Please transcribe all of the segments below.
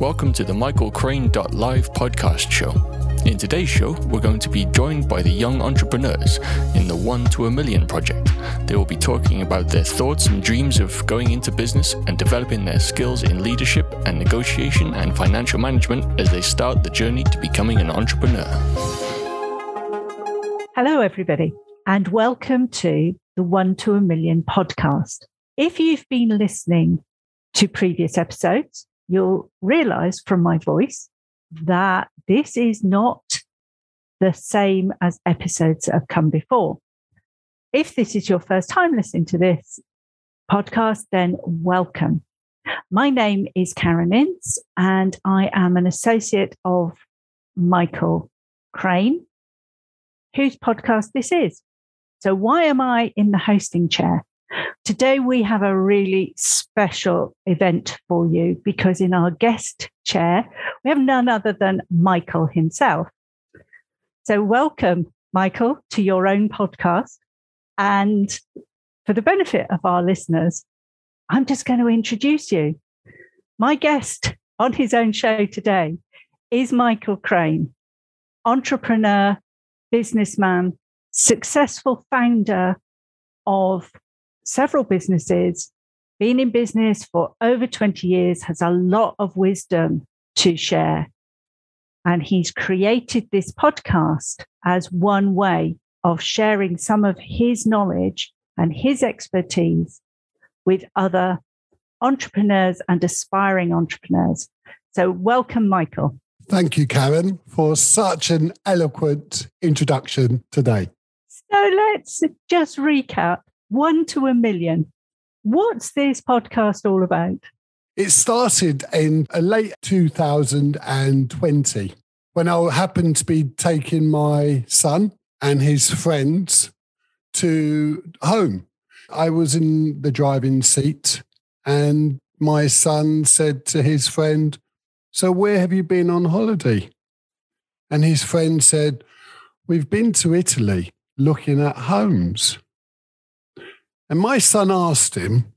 Welcome to the Michael Crane Live podcast show. In today's show, we're going to be joined by the young entrepreneurs in the One to a Million project. They will be talking about their thoughts and dreams of going into business and developing their skills in leadership and negotiation and financial management as they start the journey to becoming an entrepreneur. Hello, everybody, and welcome to the One to a Million podcast. If you've been listening to previous episodes, you'll realize from my voice that this is not the same as episodes that have come before. If this is your first time listening to this podcast, then welcome. My name is Karen Ince, and I am an associate of Michael Crane, whose podcast this is. So, why am I in the hosting chair? Today, we have a really special event for you because in our guest chair, we have none other than Michael himself. So, welcome, Michael, to your own podcast. And for the benefit of our listeners, I'm just going to introduce you. My guest on his own show today is Michael Crane, entrepreneur, businessman, successful founder of several businesses, been in business for over 20 years, has a lot of wisdom to share. And he's created this podcast as one way of sharing some of his knowledge and his expertise with other entrepreneurs and aspiring entrepreneurs. So, welcome, Michael. Thank you, Karen, for such an eloquent introduction today. So, let's just recap one to a million. What's this podcast all about? It started in uh, late 2020 when I happened to be taking my son and his friends to home. I was in the driving seat and my son said to his friend, So, where have you been on holiday? And his friend said, We've been to Italy looking at homes. And my son asked him,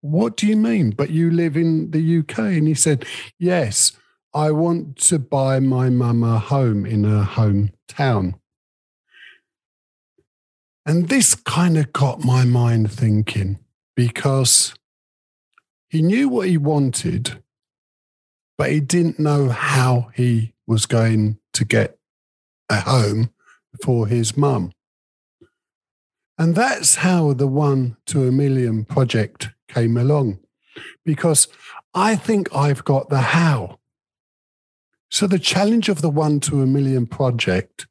What do you mean? But you live in the UK? And he said, Yes, I want to buy my mum a home in her hometown. And this kind of got my mind thinking because he knew what he wanted, but he didn't know how he was going to get a home for his mum. And that's how the one to a million project came along, because I think I've got the how. So the challenge of the one to a million project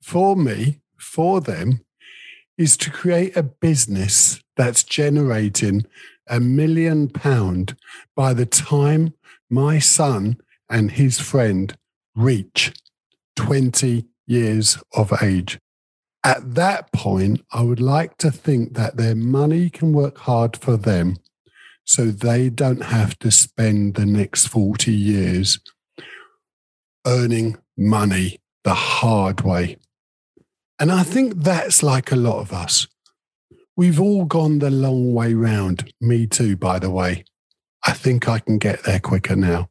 for me, for them, is to create a business that's generating a million pound by the time my son and his friend reach 20 years of age. At that point, I would like to think that their money can work hard for them so they don't have to spend the next 40 years earning money the hard way. And I think that's like a lot of us. We've all gone the long way round. Me too, by the way. I think I can get there quicker now.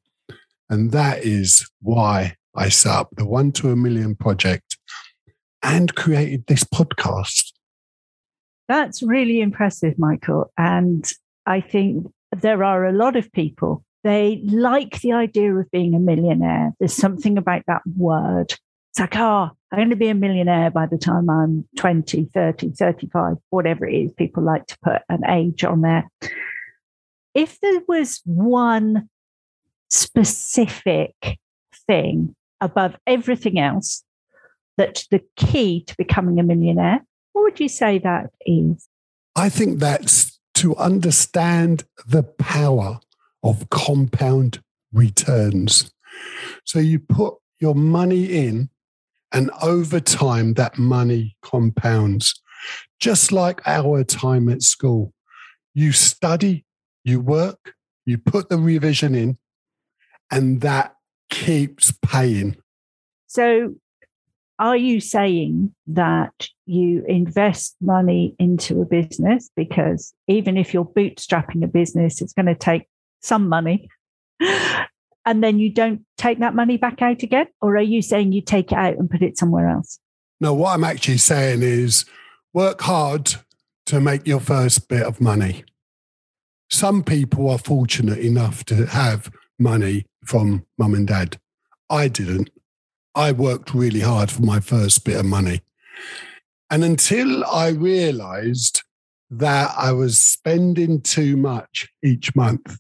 And that is why I set up the One to a Million project and created this podcast. That's really impressive, Michael. And I think there are a lot of people, they like the idea of being a millionaire. There's something about that word. It's like, ah, oh, I'm going to be a millionaire by the time I'm 20, 30, 35, whatever it is. People like to put an age on there. If there was one specific thing above everything else that's the key to becoming a millionaire, what would you say that is? I think that's to understand the power of compound returns. So you put your money in, and over time, that money compounds. Just like our time at school, you study, you work, you put the revision in, and that keeps paying. So are you saying that you invest money into a business because even if you're bootstrapping a business, it's going to take some money? and then you don't take that money back out again? Or are you saying you take it out and put it somewhere else? No, what I'm actually saying is work hard to make your first bit of money. Some people are fortunate enough to have money from mum and dad. I didn't. I worked really hard for my first bit of money. And until I realized that I was spending too much each month,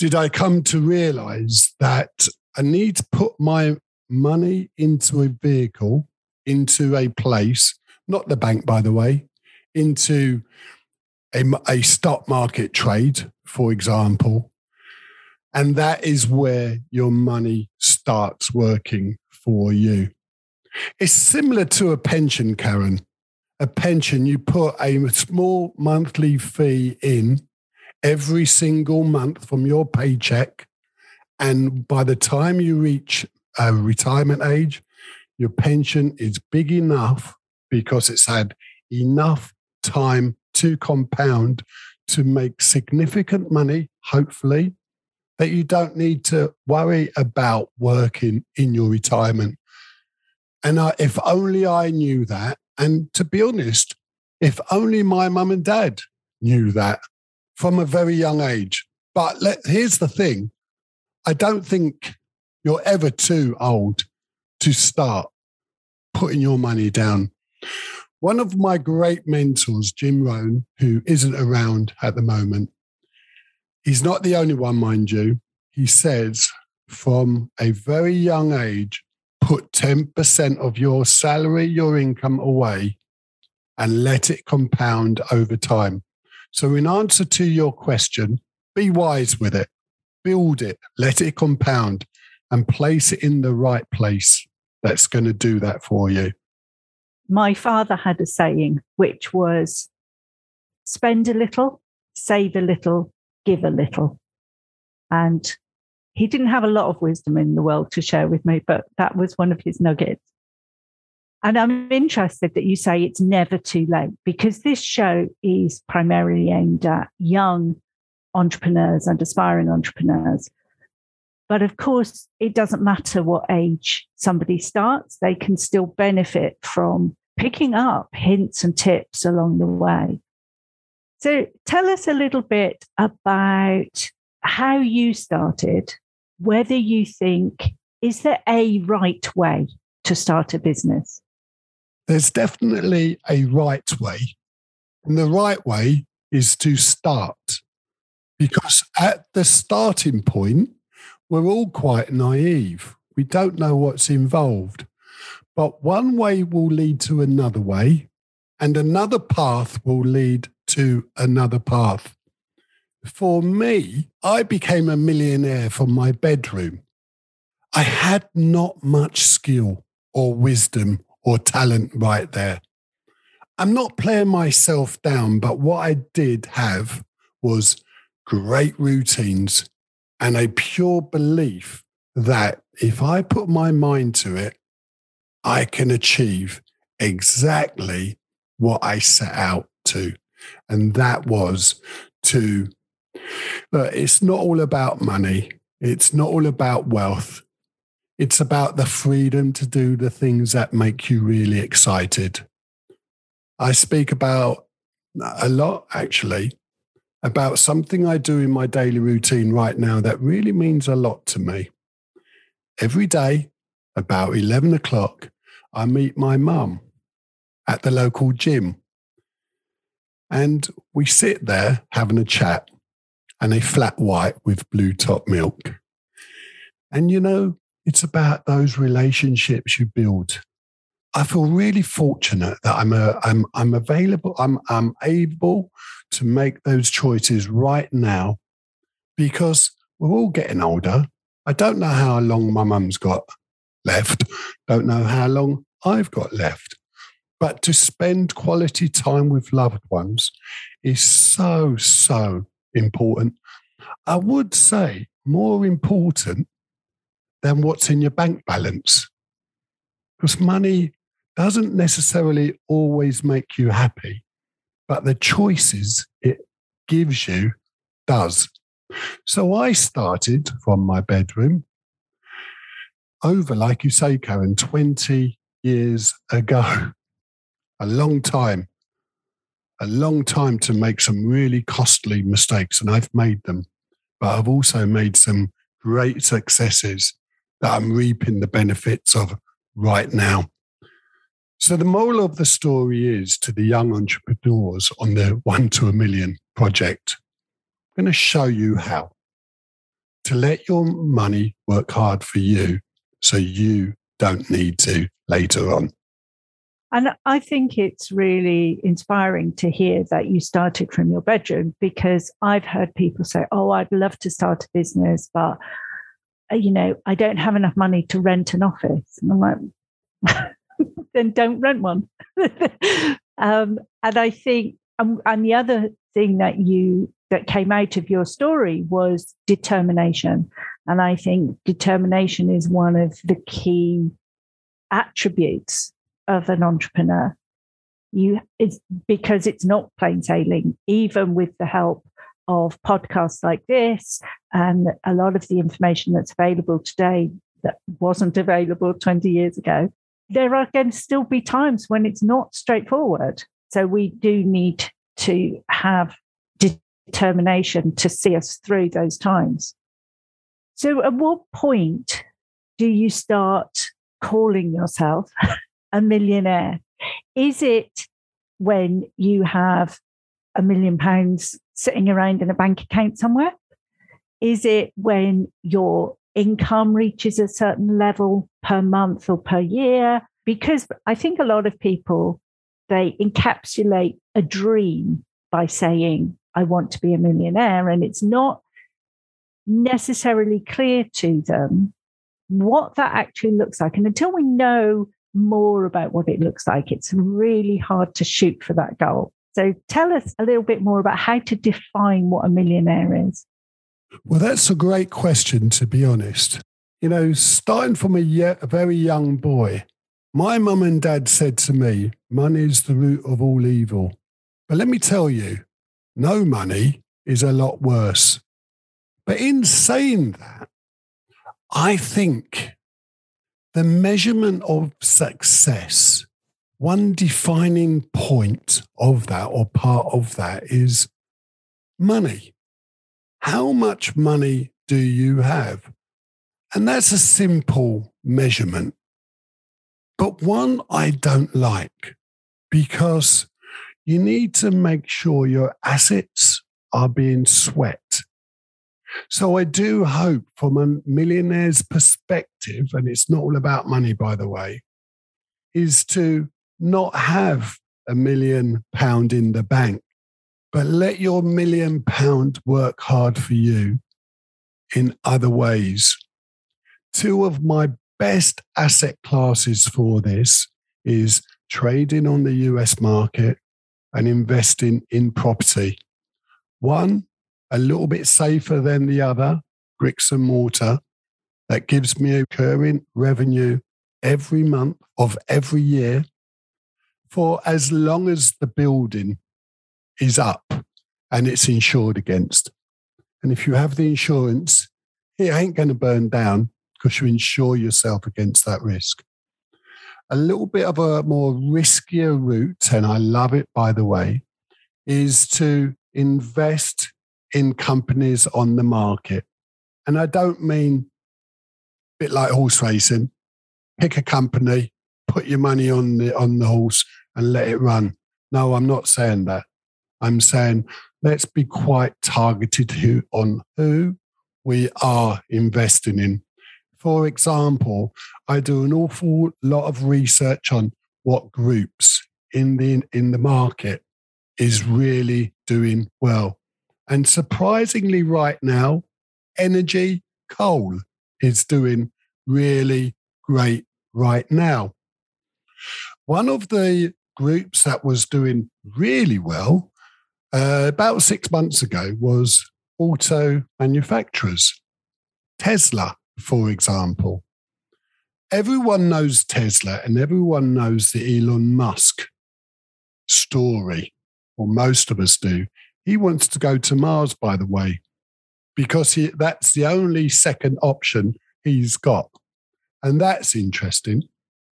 did I come to realize that I need to put my money into a vehicle, into a place, not the bank, by the way, into a, a stock market trade, for example. And that is where your money starts working for you. It's similar to a pension, Karen. A pension, you put a small monthly fee in every single month from your paycheck. And by the time you reach a retirement age, your pension is big enough because it's had enough time to compound to make significant money, hopefully, that you don't need to worry about working in your retirement. And I, if only I knew that, and to be honest, if only my mum and dad knew that from a very young age. But let, here's the thing I don't think you're ever too old to start putting your money down. One of my great mentors, Jim Rohn, who isn't around at the moment, he's not the only one, mind you. He says from a very young age, put 10% of your salary, your income away, and let it compound over time. So, in answer to your question, be wise with it, build it, let it compound, and place it in the right place that's going to do that for you. My father had a saying, which was spend a little, save a little, give a little. And he didn't have a lot of wisdom in the world to share with me, but that was one of his nuggets. And I'm interested that you say it's never too late because this show is primarily aimed at young entrepreneurs and aspiring entrepreneurs. But of course, it doesn't matter what age somebody starts, they can still benefit from picking up hints and tips along the way. So tell us a little bit about how you started, whether you think, is there a right way to start a business? there's definitely a right way. And the right way is to start. Because at the starting point, we're all quite naive. We don't know what's involved. But one way will lead to another way, and another path will lead to another path. For me, I became a millionaire from my bedroom. I had not much skill or wisdom or talent right there. I'm not playing myself down, but what I did have was great routines and a pure belief that if I put my mind to it, I can achieve exactly what I set out to. And that was to, look, it's not all about money. It's not all about wealth. It's about the freedom to do the things that make you really excited. I speak about a lot, actually, about something I do in my daily routine right now that really means a lot to me. Every day, about 11 o'clock, I meet my mum at the local gym. And we sit there having a chat and a flat white with blue top milk. And you know, it's about those relationships you build. I feel really fortunate that I'm a, I'm I'm available. I'm I'm able to make those choices right now because we're all getting older. I don't know how long my mum's got left. Don't know how long I've got left. But to spend quality time with loved ones is so, so important. I would say more important than what's in your bank balance. Because money doesn't necessarily always make you happy, but the choices it gives you does. So I started from my bedroom over, like you say, Karen, 20 years ago. A long time. A long time to make some really costly mistakes, and I've made them. But I've also made some great successes that I'm reaping the benefits of right now. So, the moral of the story is to the young entrepreneurs on the one to a million project, I'm going to show you how to let your money work hard for you so you don't need to later on. And I think it's really inspiring to hear that you started from your bedroom because I've heard people say, Oh, I'd love to start a business, but uh, you know, I don't have enough money to rent an office. And I'm like, then don't rent one. um, and I think, um, and the other thing that you that came out of your story was determination. And I think determination is one of the key attributes of an entrepreneur. You it's because it's not plain sailing, even with the help of podcasts like this and a lot of the information that's available today that wasn't available 20 years ago. There are going to still be times when it's not straightforward. So we do need to have determination to see us through those times. So, at what point do you start calling yourself a millionaire? Is it when you have a million pounds sitting around in a bank account somewhere? Is it when your income reaches a certain level per month or per year? Because I think a lot of people they encapsulate a dream by saying, I want to be a millionaire. And it's not necessarily clear to them what that actually looks like. And until we know more about what it looks like, it's really hard to shoot for that goal. So tell us a little bit more about how to define what a millionaire is. Well, that's a great question, to be honest. You know, starting from a, a very young boy, my mum and dad said to me, money is the root of all evil. But let me tell you, no money is a lot worse. But in saying that, I think the measurement of success, one defining point of that or part of that is money. How much money do you have? And that's a simple measurement, but one I don't like because you need to make sure your assets are being sweat so I do hope from a millionaire's perspective, and it's not all about money, by the way, is to not have a million pound in the bank, but let your million pound work hard for you in other ways. Two of my best asset classes for this is trading on the US market and investing in property. One, a little bit safer than the other, bricks and mortar, that gives me a recurring revenue every month of every year for as long as the building is up and it's insured against. And if you have the insurance, it ain't going to burn down because you insure yourself against that risk. A little bit of a more riskier route, and I love it by the way, is to invest in companies on the market. And I don't mean a bit like horse racing. Pick a company, put your money on the on the horse and let it run. No, I'm not saying that. I'm saying let's be quite targeted who, on who we are investing in. For example, I do an awful lot of research on what groups in the in the market is really doing well. And surprisingly, right now, energy coal is doing really great right now. One of the groups that was doing really well uh, about six months ago was auto manufacturers. Tesla, for example. Everyone knows Tesla and everyone knows the Elon Musk story, or most of us do. He wants to go to Mars, by the way, because he, that's the only second option he's got. And that's interesting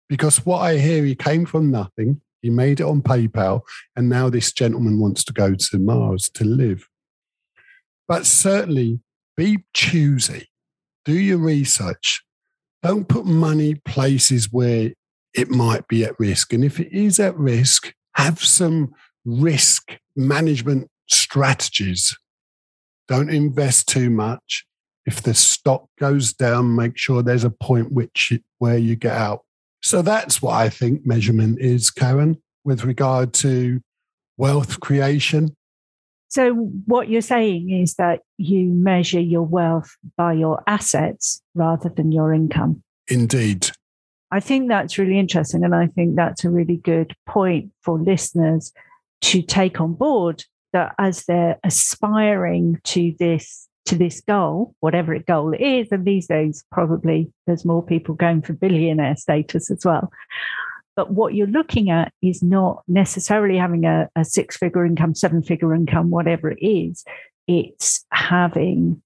because what I hear, he came from nothing, he made it on PayPal, and now this gentleman wants to go to Mars to live. But certainly be choosy, do your research. Don't put money places where it might be at risk. And if it is at risk, have some risk management strategies. Don't invest too much. If the stock goes down, make sure there's a point which where you get out. So that's what I think measurement is, Karen, with regard to wealth creation. So what you're saying is that you measure your wealth by your assets rather than your income. Indeed. I think that's really interesting. And I think that's a really good point for listeners to take on board that as they're aspiring to this to this goal, whatever it goal is, and these days probably there's more people going for billionaire status as well. But what you're looking at is not necessarily having a, a six figure income, seven figure income, whatever it is. It's having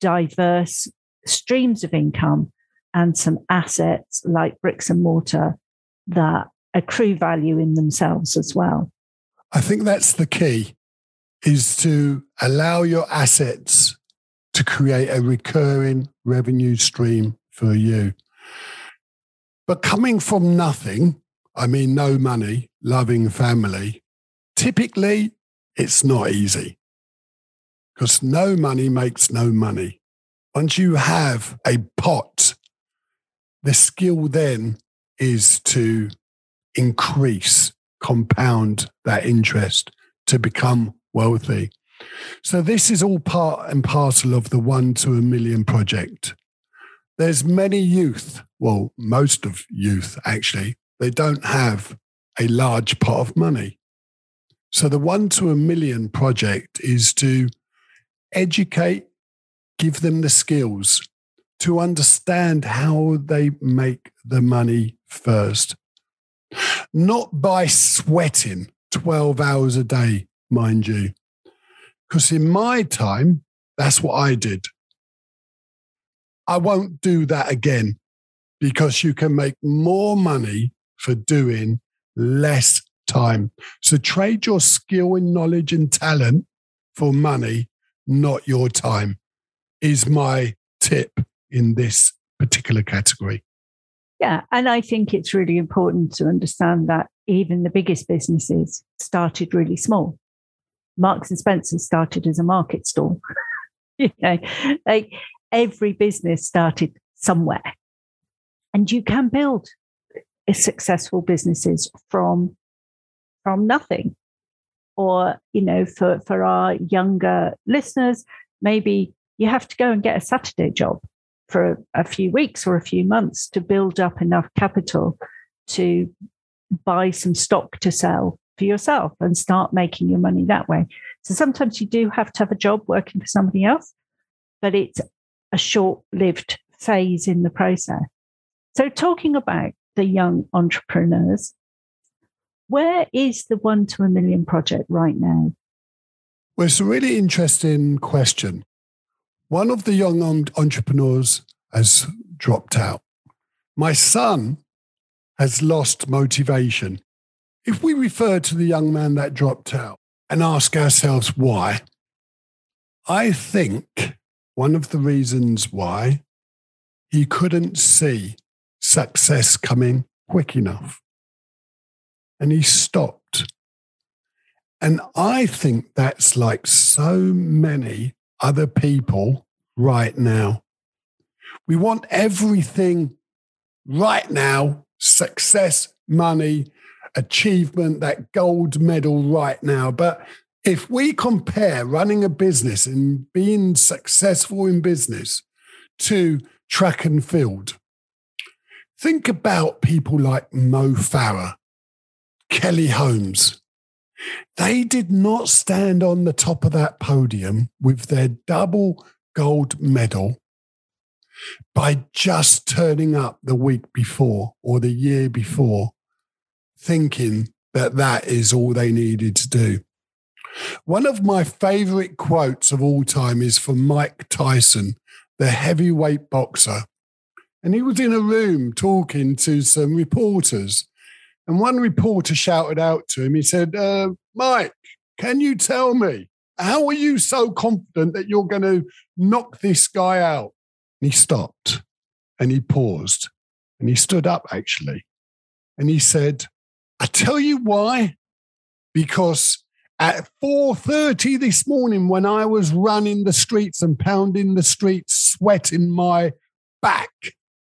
diverse streams of income and some assets like bricks and mortar that accrue value in themselves as well. I think that's the key is to allow your assets to create a recurring revenue stream for you. But coming from nothing, I mean, no money, loving family, typically it's not easy because no money makes no money. Once you have a pot, the skill then is to increase, compound that interest to become wealthy. So this is all part and parcel of the one to a million project. There's many youth, well, most of youth actually, they don't have a large pot of money. So the one to a million project is to educate, give them the skills to understand how they make the money first. Not by sweating 12 hours a day mind you. Because in my time, that's what I did. I won't do that again because you can make more money for doing less time. So trade your skill and knowledge and talent for money, not your time, is my tip in this particular category. Yeah. And I think it's really important to understand that even the biggest businesses started really small. Marks and Spencer started as a market stall. you know, like every business started somewhere. And you can build successful businesses from from nothing. Or, you know, for, for our younger listeners, maybe you have to go and get a Saturday job for a, few weeks or a few months to build up enough capital to buy some stock to sell for yourself and start making your money that way. So sometimes you do have to have a job working for somebody else, but it's a short lived phase in the process. So, talking about the young entrepreneurs, where is the one to a million project right now? Well, it's a really interesting question. One of the young entrepreneurs has dropped out. My son has lost motivation if we refer to the young man that dropped out and ask ourselves why, I think one of the reasons why he couldn't see success coming quick enough. And he stopped. And I think that's like so many other people right now. We want everything right now success, money, achievement, that gold medal right now. But if we compare running a business and being successful in business to track and field, think about people like Mo Farah, Kelly Holmes. They did not stand on the top of that podium with their double gold medal by just turning up the week before or the year before thinking that that is all they needed to do. One of my favorite quotes of all time is from Mike Tyson, the heavyweight boxer. And he was in a room talking to some reporters. And one reporter shouted out to him, he said, uh, Mike, can you tell me, how are you so confident that you're going to knock this guy out? And he stopped and he paused and he stood up actually. And he said, I tell you why. Because at 4:30 this morning when I was running the streets and pounding the streets, sweating my back,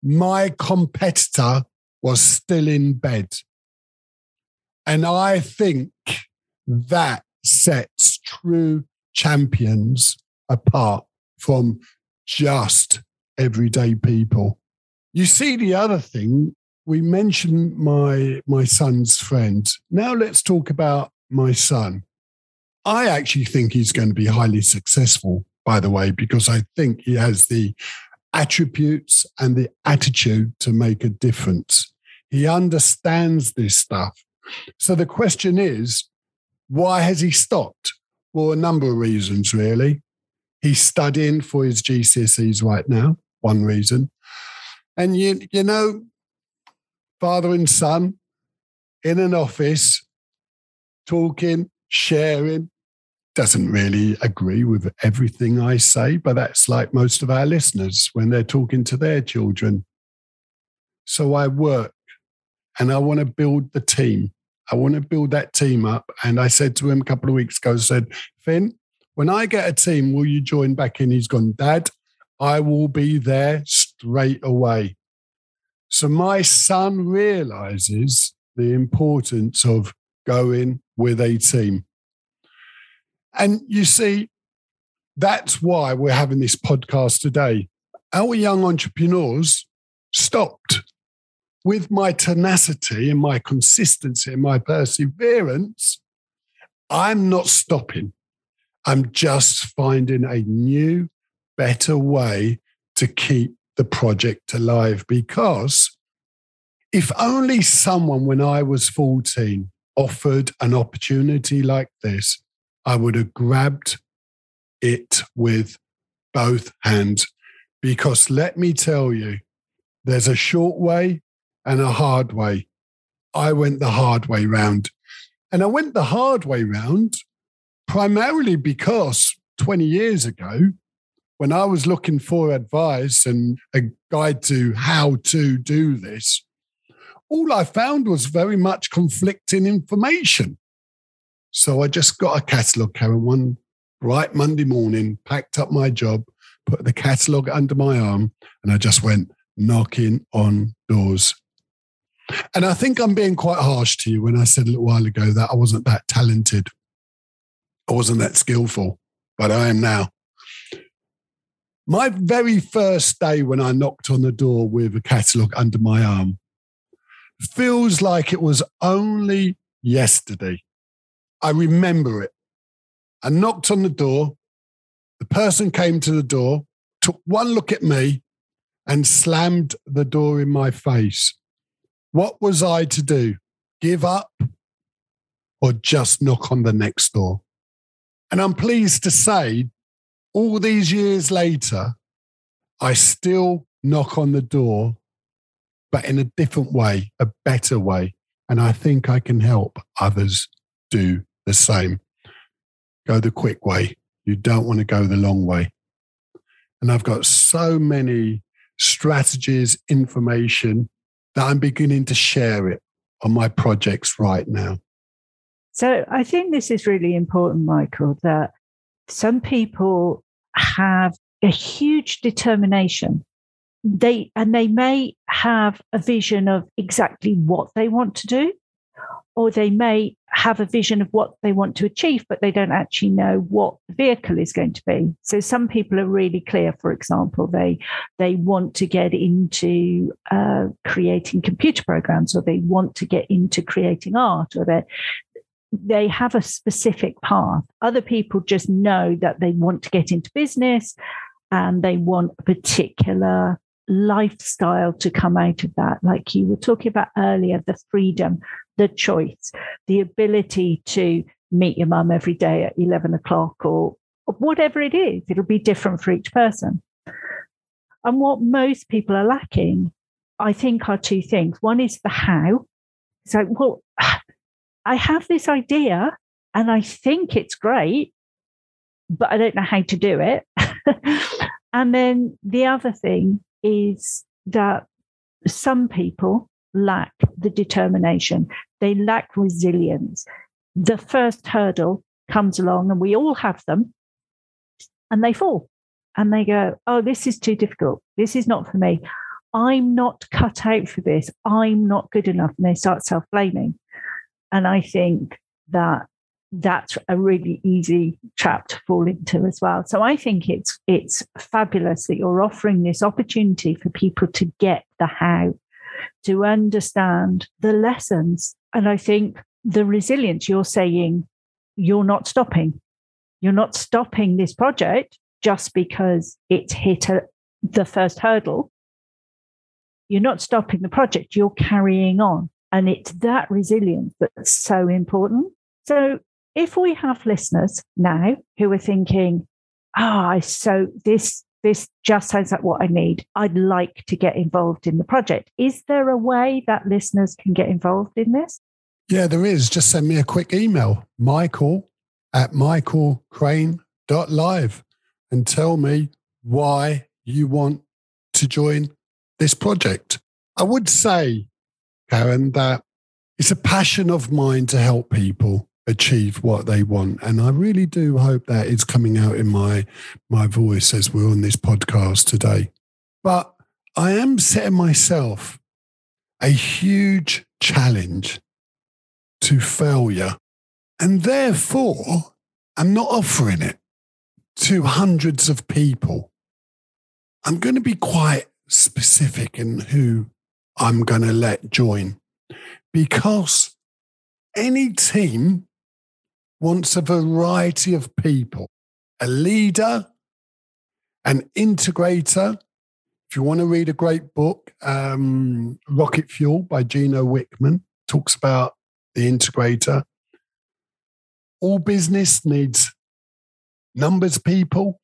my competitor was still in bed. And I think that sets true champions apart from just everyday people. You see, the other thing, we mentioned my my son's friend. Now let's talk about my son. I actually think he's going to be highly successful, by the way, because I think he has the attributes and the attitude to make a difference. He understands this stuff. So the question is, why has he stopped? Well, a number of reasons, really. He's studying for his GCSEs right now, one reason. And you, you know, father and son in an office, talking, sharing, doesn't really agree with everything I say, but that's like most of our listeners when they're talking to their children. So I work and I want to build the team. I want to build that team up. And I said to him a couple of weeks ago, I said, Finn, when I get a team, will you join back in? He's gone, Dad, I will be there straight away. So my son realizes the importance of going with a team. And you see, that's why we're having this podcast today. Our young entrepreneurs stopped with my tenacity and my consistency and my perseverance. I'm not stopping. I'm just finding a new, better way to keep the project alive because if only someone, when I was 14, offered an opportunity like this, I would have grabbed it with both hands. Because let me tell you, there's a short way and a hard way. I went the hard way round. And I went the hard way round primarily because 20 years ago, when I was looking for advice and a guide to how to do this, all I found was very much conflicting information. So I just got a catalogue, Karen, one bright Monday morning, packed up my job, put the catalogue under my arm, and I just went knocking on doors. And I think I'm being quite harsh to you when I said a little while ago that I wasn't that talented. I wasn't that skillful, but I am now. My very first day when I knocked on the door with a catalogue under my arm feels like it was only yesterday. I remember it. I knocked on the door. The person came to the door, took one look at me, and slammed the door in my face. What was I to do? Give up or just knock on the next door? And I'm pleased to say, all these years later, I still knock on the door, but in a different way, a better way. And I think I can help others do the same. Go the quick way. You don't want to go the long way. And I've got so many strategies, information that I'm beginning to share it on my projects right now. So I think this is really important, Michael, that some people have a huge determination. They and they may have a vision of exactly what they want to do, or they may have a vision of what they want to achieve, but they don't actually know what the vehicle is going to be. So some people are really clear. For example, they they want to get into uh, creating computer programs, or they want to get into creating art, or they they have a specific path. Other people just know that they want to get into business and they want a particular lifestyle to come out of that. Like you were talking about earlier, the freedom, the choice, the ability to meet your mum every day at 11 o'clock or whatever it is. It'll be different for each person. And what most people are lacking, I think, are two things. One is the how. It's like, well, I have this idea and I think it's great, but I don't know how to do it. and then the other thing is that some people lack the determination, they lack resilience. The first hurdle comes along, and we all have them, and they fall and they go, Oh, this is too difficult. This is not for me. I'm not cut out for this. I'm not good enough. And they start self blaming. And I think that that's a really easy trap to fall into as well. So I think it's it's fabulous that you're offering this opportunity for people to get the how, to understand the lessons. And I think the resilience you're saying you're not stopping. You're not stopping this project just because it's hit a, the first hurdle. You're not stopping the project, you're carrying on. And it's that resilience that's so important. So if we have listeners now who are thinking, ah, oh, so this this just sounds like what I need. I'd like to get involved in the project. Is there a way that listeners can get involved in this? Yeah, there is. Just send me a quick email, michael at michaelcrane.live, and tell me why you want to join this project. I would say, Karen, that it's a passion of mine to help people achieve what they want. And I really do hope that is coming out in my my voice as we're on this podcast today. But I am setting myself a huge challenge to failure. And therefore, I'm not offering it to hundreds of people. I'm going to be quite specific in who I'm going to let join because any team wants a variety of people a leader, an integrator. If you want to read a great book, um, Rocket Fuel by Gino Wickman talks about the integrator. All business needs numbers people.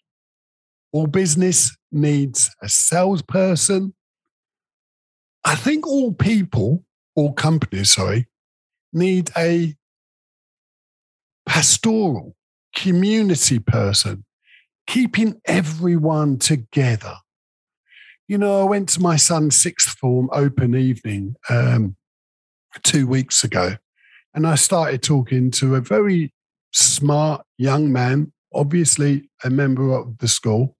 All business needs a salesperson. I think all people, all companies, sorry, need a pastoral community person, keeping everyone together. You know, I went to my son's sixth form open evening um, two weeks ago, and I started talking to a very smart young man, obviously a member of the school.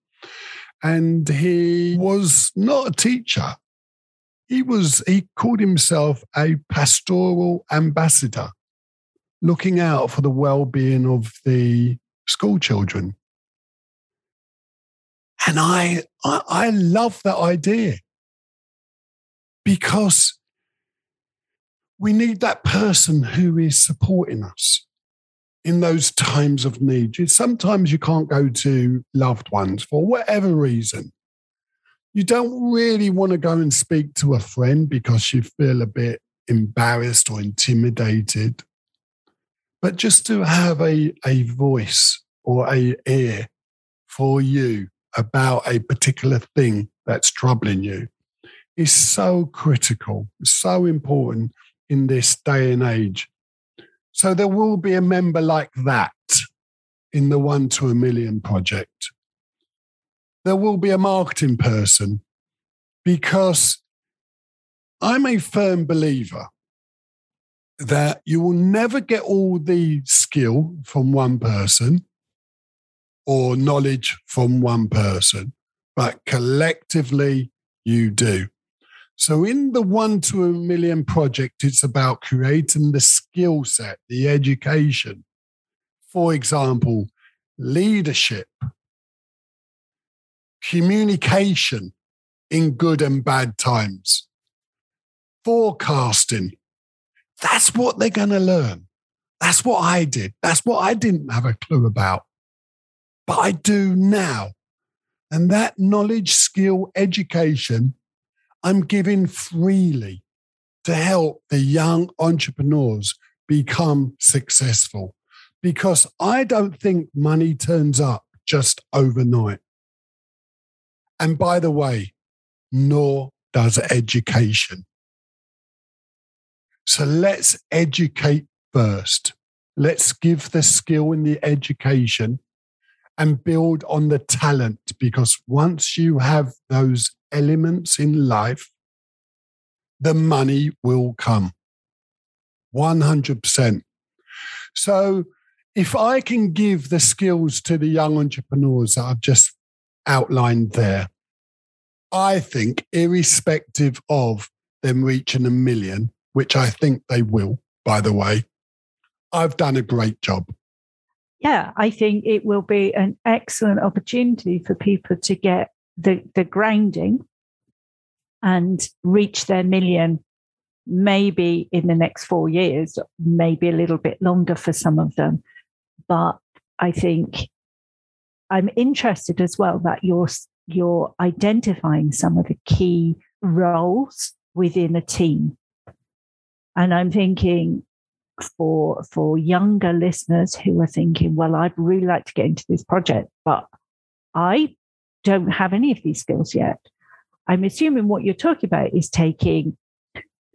And he was not a teacher. He was, he called himself a pastoral ambassador looking out for the well-being of the school children. And I, I, I love that idea because we need that person who is supporting us in those times of need. Sometimes you can't go to loved ones for whatever reason. You don't really want to go and speak to a friend because you feel a bit embarrassed or intimidated but just to have a, a voice or a ear for you about a particular thing that's troubling you is so critical, so important in this day and age. So there will be a member like that in the one to a million project. There will be a marketing person because I'm a firm believer that you will never get all the skill from one person or knowledge from one person, but collectively you do. So, in the one to a million project, it's about creating the skill set, the education. For example, leadership, communication in good and bad times, forecasting, that's what they're going to learn. That's what I did. That's what I didn't have a clue about. But I do now. And that knowledge, skill, education, I'm giving freely to help the young entrepreneurs become successful. because I don't think money turns up just overnight. And by the way, nor does education. So let's educate first. Let's give the skill in the education and build on the talent because once you have those elements in life, the money will come 100%. So, if I can give the skills to the young entrepreneurs that I've just outlined there, I think, irrespective of them reaching a million, which I think they will, by the way, I've done a great job. Yeah, I think it will be an excellent opportunity for people to get the, the grounding and reach their million maybe in the next four years, maybe a little bit longer for some of them. But I think I'm interested as well that you're you're identifying some of the key roles within a team. And I'm thinking for for younger listeners who are thinking, well, I'd really like to get into this project, but I don't have any of these skills yet. I'm assuming what you're talking about is taking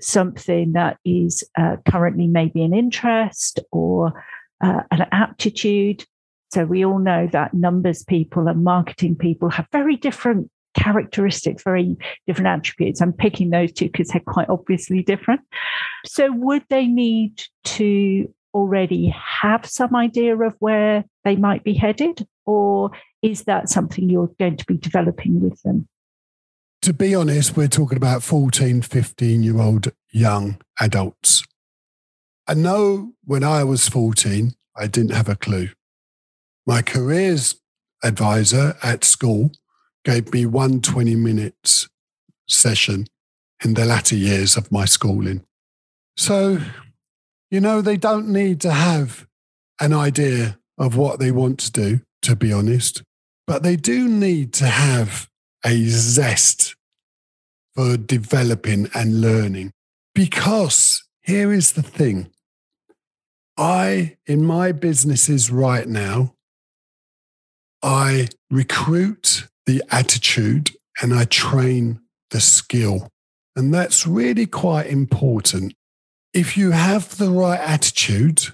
something that is uh, currently maybe an interest or uh, an aptitude. So we all know that numbers people and marketing people have very different characteristics, very different attributes. I'm picking those two because they're quite obviously different. So would they need to already have some idea of where they might be headed? Or is that something you're going to be developing with them? to be honest, we're talking about 14, 15 year old young adults. I know when I was 14, I didn't have a clue. My careers advisor at school gave me one 20 minutes session in the latter years of my schooling. So, you know, they don't need to have an idea of what they want to do, to be honest, but they do need to have a zest for developing and learning. Because here is the thing I, in my businesses right now, I recruit the attitude and I train the skill. And that's really quite important. If you have the right attitude,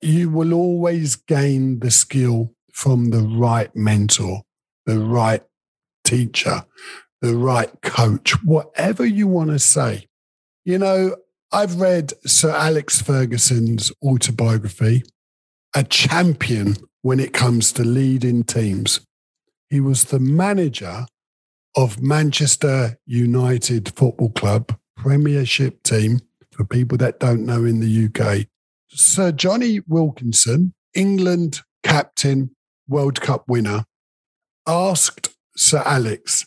you will always gain the skill from the right mentor, the right teacher, the right coach, whatever you want to say. You know, I've read Sir Alex Ferguson's autobiography, a champion when it comes to leading teams. He was the manager of Manchester United Football Club, Premiership team, for people that don't know in the UK. Sir Jonny Wilkinson, England captain, World Cup winner, asked Sir Alex,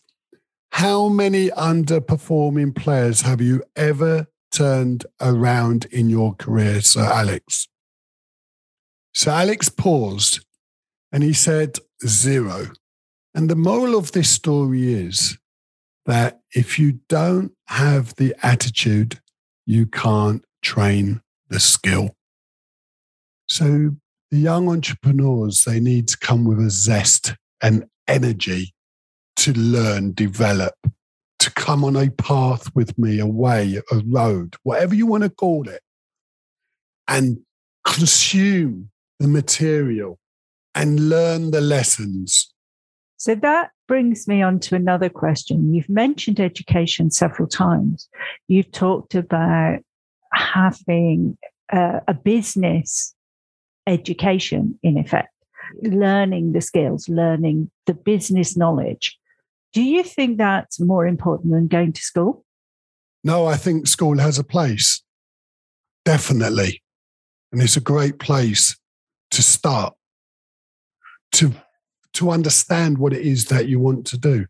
how many underperforming players have you ever turned around in your career, Sir Alex? So Alex paused and he said, zero. And the moral of this story is that if you don't have the attitude, you can't train the skill. So the young entrepreneurs, they need to come with a zest and energy to learn, develop, to come on a path with me, a way, a road, whatever you want to call it, and consume the material and learn the lessons. So that brings me on to another question. You've mentioned education several times. You've talked about having a, a business education, in effect, learning the skills, learning the business knowledge. Do you think that's more important than going to school? No, I think school has a place. Definitely. And it's a great place to start, to, to understand what it is that you want to do.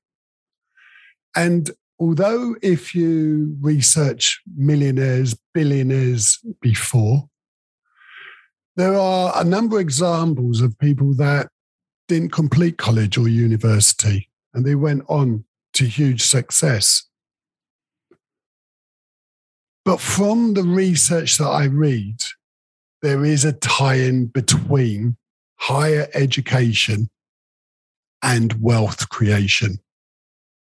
And although if you research millionaires, billionaires before, there are a number of examples of people that didn't complete college or university and they went on to huge success. But from the research that I read, there is a tie in between higher education and wealth creation.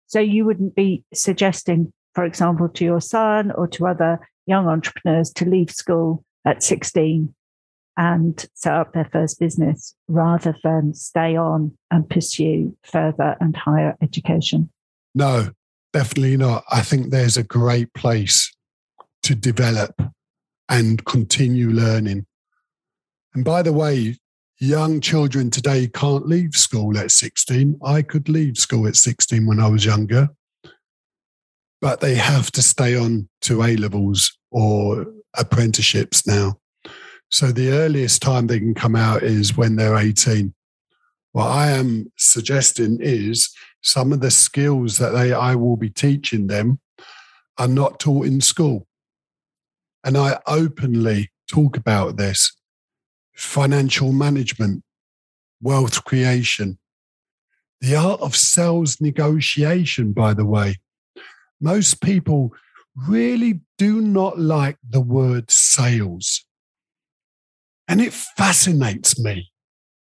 So you wouldn't be suggesting, for example, to your son or to other young entrepreneurs to leave school at 16 and set up their first business rather than stay on and pursue further and higher education? No, definitely not. I think there's a great place to develop and continue learning. And by the way, young children today can't leave school at 16. I could leave school at 16 when I was younger, but they have to stay on to A levels or apprenticeships now. So the earliest time they can come out is when they're 18. What I am suggesting is some of the skills that they I will be teaching them are not taught in school. And I openly talk about this financial management, wealth creation, the art of sales negotiation, by the way. Most people really do not like the word sales. And it fascinates me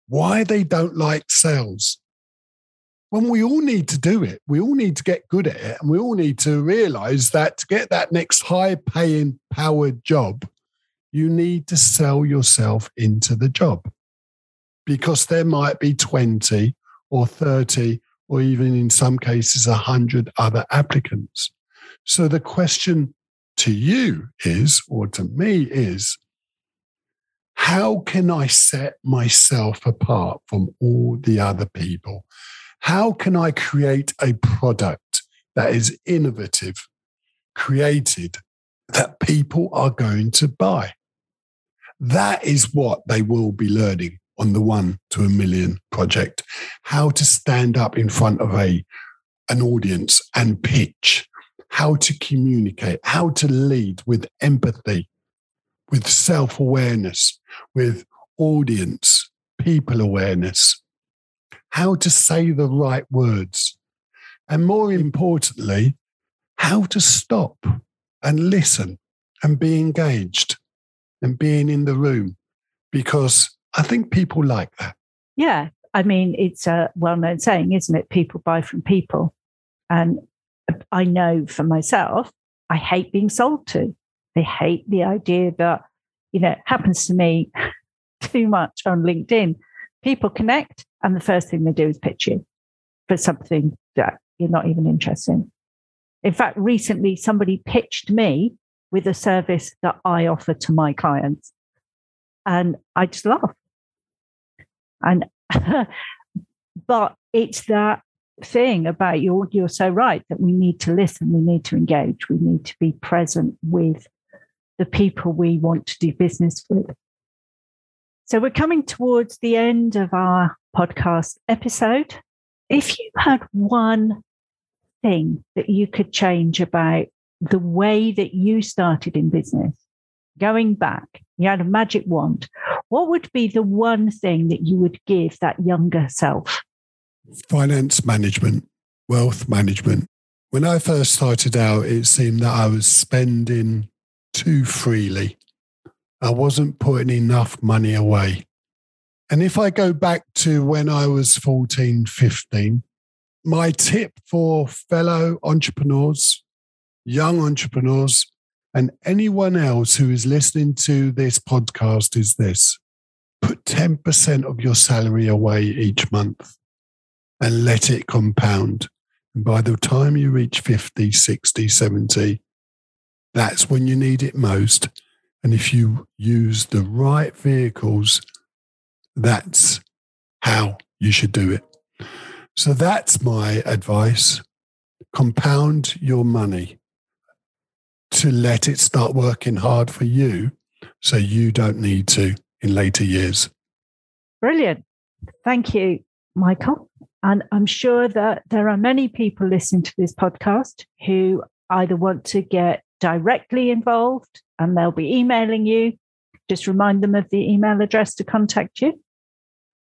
why they don't like sales. When we all need to do it, we all need to get good at it, and we all need to realize that to get that next high paying, powered job, you need to sell yourself into the job because there might be 20 or 30 or even in some cases 100 other applicants. So the question to you is, or to me is, how can I set myself apart from all the other people? How can I create a product that is innovative, created, that people are going to buy? That is what they will be learning on the one to a million project. How to stand up in front of a an audience and pitch. How to communicate. How to lead with empathy with self-awareness with audience people awareness. How to say the right words. And more importantly how to stop and listen and be engaged and being in the room because I think people like that. Yeah. I mean, it's a well known saying, isn't it? People buy from people. And I know for myself, I hate being sold to. I hate the idea that, you know, it happens to me too much on LinkedIn. People connect, and the first thing they do is pitch you for something that you're not even interested in. In fact, recently somebody pitched me with a service that I offer to my clients. And I just laugh. And but it's that thing about you're you're so right that we need to listen, we need to engage, we need to be present with the people we want to do business with. So we're coming towards the end of our podcast episode. If you had one thing that you could change about the way that you started in business, going back, you had a magic wand, what would be the one thing that you would give that younger self? Finance management, wealth management. When I first started out, it seemed that I was spending too freely. I wasn't putting enough money away. And if I go back to when I was 14, 15, my tip for fellow entrepreneurs young entrepreneurs, and anyone else who is listening to this podcast is this put 10% of your salary away each month and let it compound. And by the time you reach 50, 60, 70, that's when you need it most. And if you use the right vehicles, that's how you should do it. So that's my advice. Compound your money to let it start working hard for you so you don't need to in later years. Brilliant. Thank you, Michael. And I'm sure that there are many people listening to this podcast who either want to get directly involved and they'll be emailing you. Just remind them of the email address to contact you.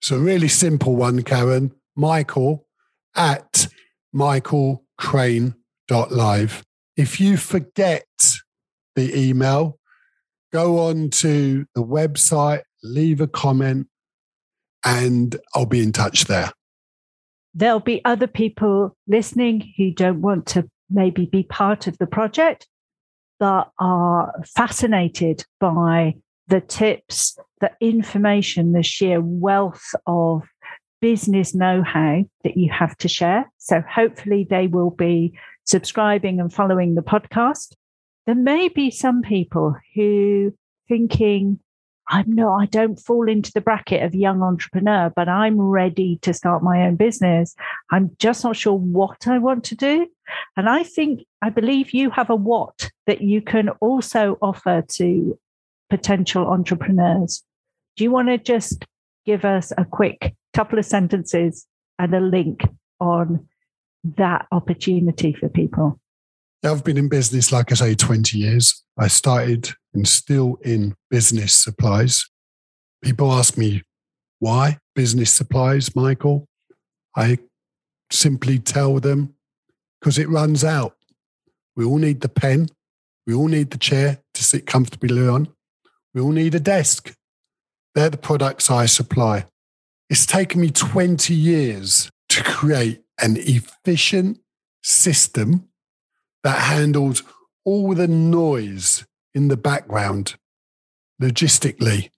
So, really simple one, Karen. Michael at michaelcrane.live if you forget the email, go on to the website, leave a comment, and I'll be in touch there. There'll be other people listening who don't want to maybe be part of the project, but are fascinated by the tips, the information, the sheer wealth of business know how that you have to share. So hopefully they will be subscribing and following the podcast. There may be some people who thinking, I'm no, I don't fall into the bracket of young entrepreneur, but I'm ready to start my own business. I'm just not sure what I want to do. And I think, I believe you have a what that you can also offer to potential entrepreneurs. Do you want to just give us a quick couple of sentences and a link on that opportunity for people? I've been in business, like I say, 20 years. I started and still in business supplies. People ask me, why business supplies, Michael? I simply tell them because it runs out. We all need the pen. We all need the chair to sit comfortably on. We all need a desk. They're the products I supply. It's taken me 20 years to create an efficient system that handles all the noise in the background, logistically,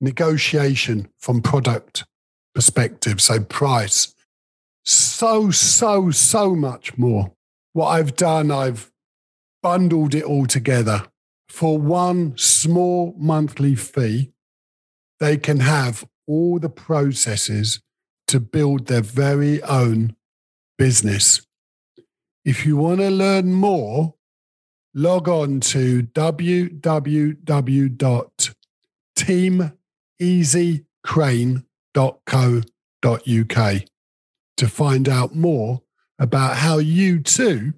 negotiation from product perspective, so price, so, so, so much more. What I've done, I've bundled it all together for one small monthly fee. They can have all the processes to build their very own business. If you want to learn more, log on to www.teameasycrane.co.uk to find out more about how you too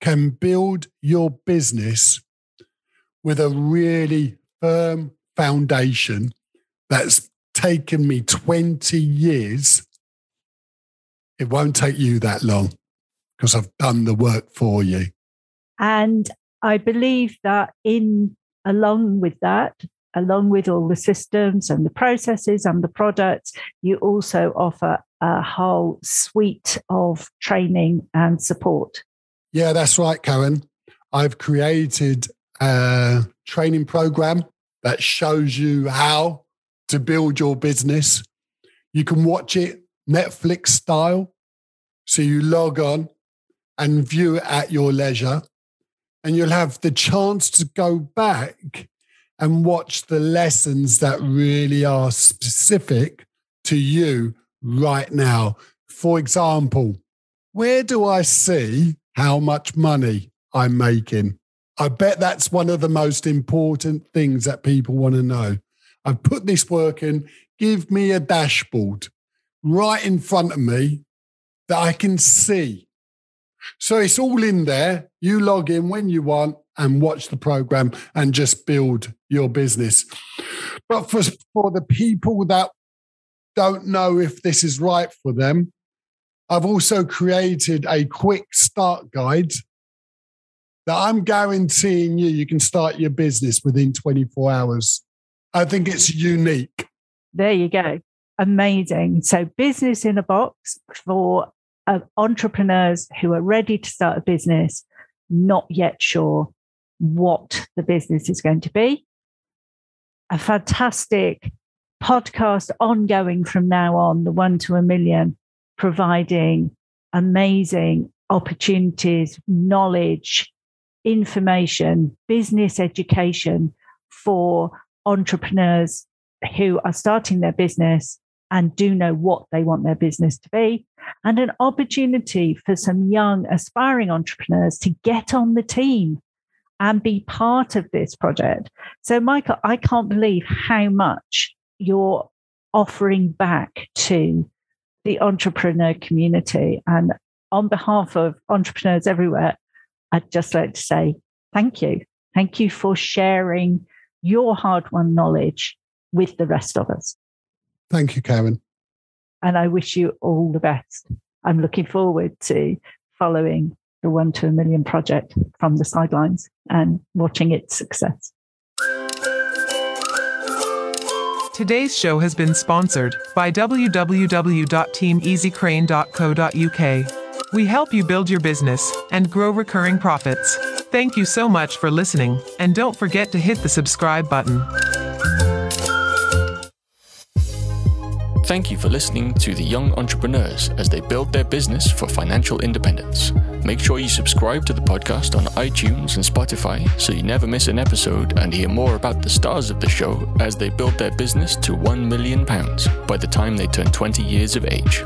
can build your business with a really firm foundation that's taken me 20 years. It won't take you that long because I've done the work for you. And I believe that in along with that, along with all the systems and the processes and the products, you also offer a whole suite of training and support. Yeah, that's right, Karen. I've created a training program that shows you how to build your business. You can watch it Netflix style. So you log on and view it at your leisure. And you'll have the chance to go back and watch the lessons that really are specific to you right now. For example, where do I see how much money I'm making? I bet that's one of the most important things that people want to know. I've put this work in. Give me a dashboard right in front of me that I can see. So it's all in there. You log in when you want and watch the program and just build your business. But for, for the people that don't know if this is right for them, I've also created a quick start guide that I'm guaranteeing you you can start your business within 24 hours. I think it's unique. There you go. Amazing. So, business in a box for uh, entrepreneurs who are ready to start a business, not yet sure what the business is going to be. A fantastic podcast ongoing from now on, the one to a million, providing amazing opportunities, knowledge, information, business education for entrepreneurs who are starting their business and do know what they want their business to be, and an opportunity for some young aspiring entrepreneurs to get on the team and be part of this project. So, Michael, I can't believe how much you're offering back to the entrepreneur community. And on behalf of entrepreneurs everywhere, I'd just like to say thank you. Thank you for sharing your hard won knowledge with the rest of us. Thank you, Karen. And I wish you all the best. I'm looking forward to following the One to a Million project from the sidelines and watching its success. Today's show has been sponsored by www.teameasycrane.co.uk. We help you build your business and grow recurring profits. Thank you so much for listening, and don't forget to hit the subscribe button. Thank you for listening to the young entrepreneurs as they build their business for financial independence. Make sure you subscribe to the podcast on iTunes and Spotify so you never miss an episode and hear more about the stars of the show as they build their business to £1 million by the time they turn 20 years of age.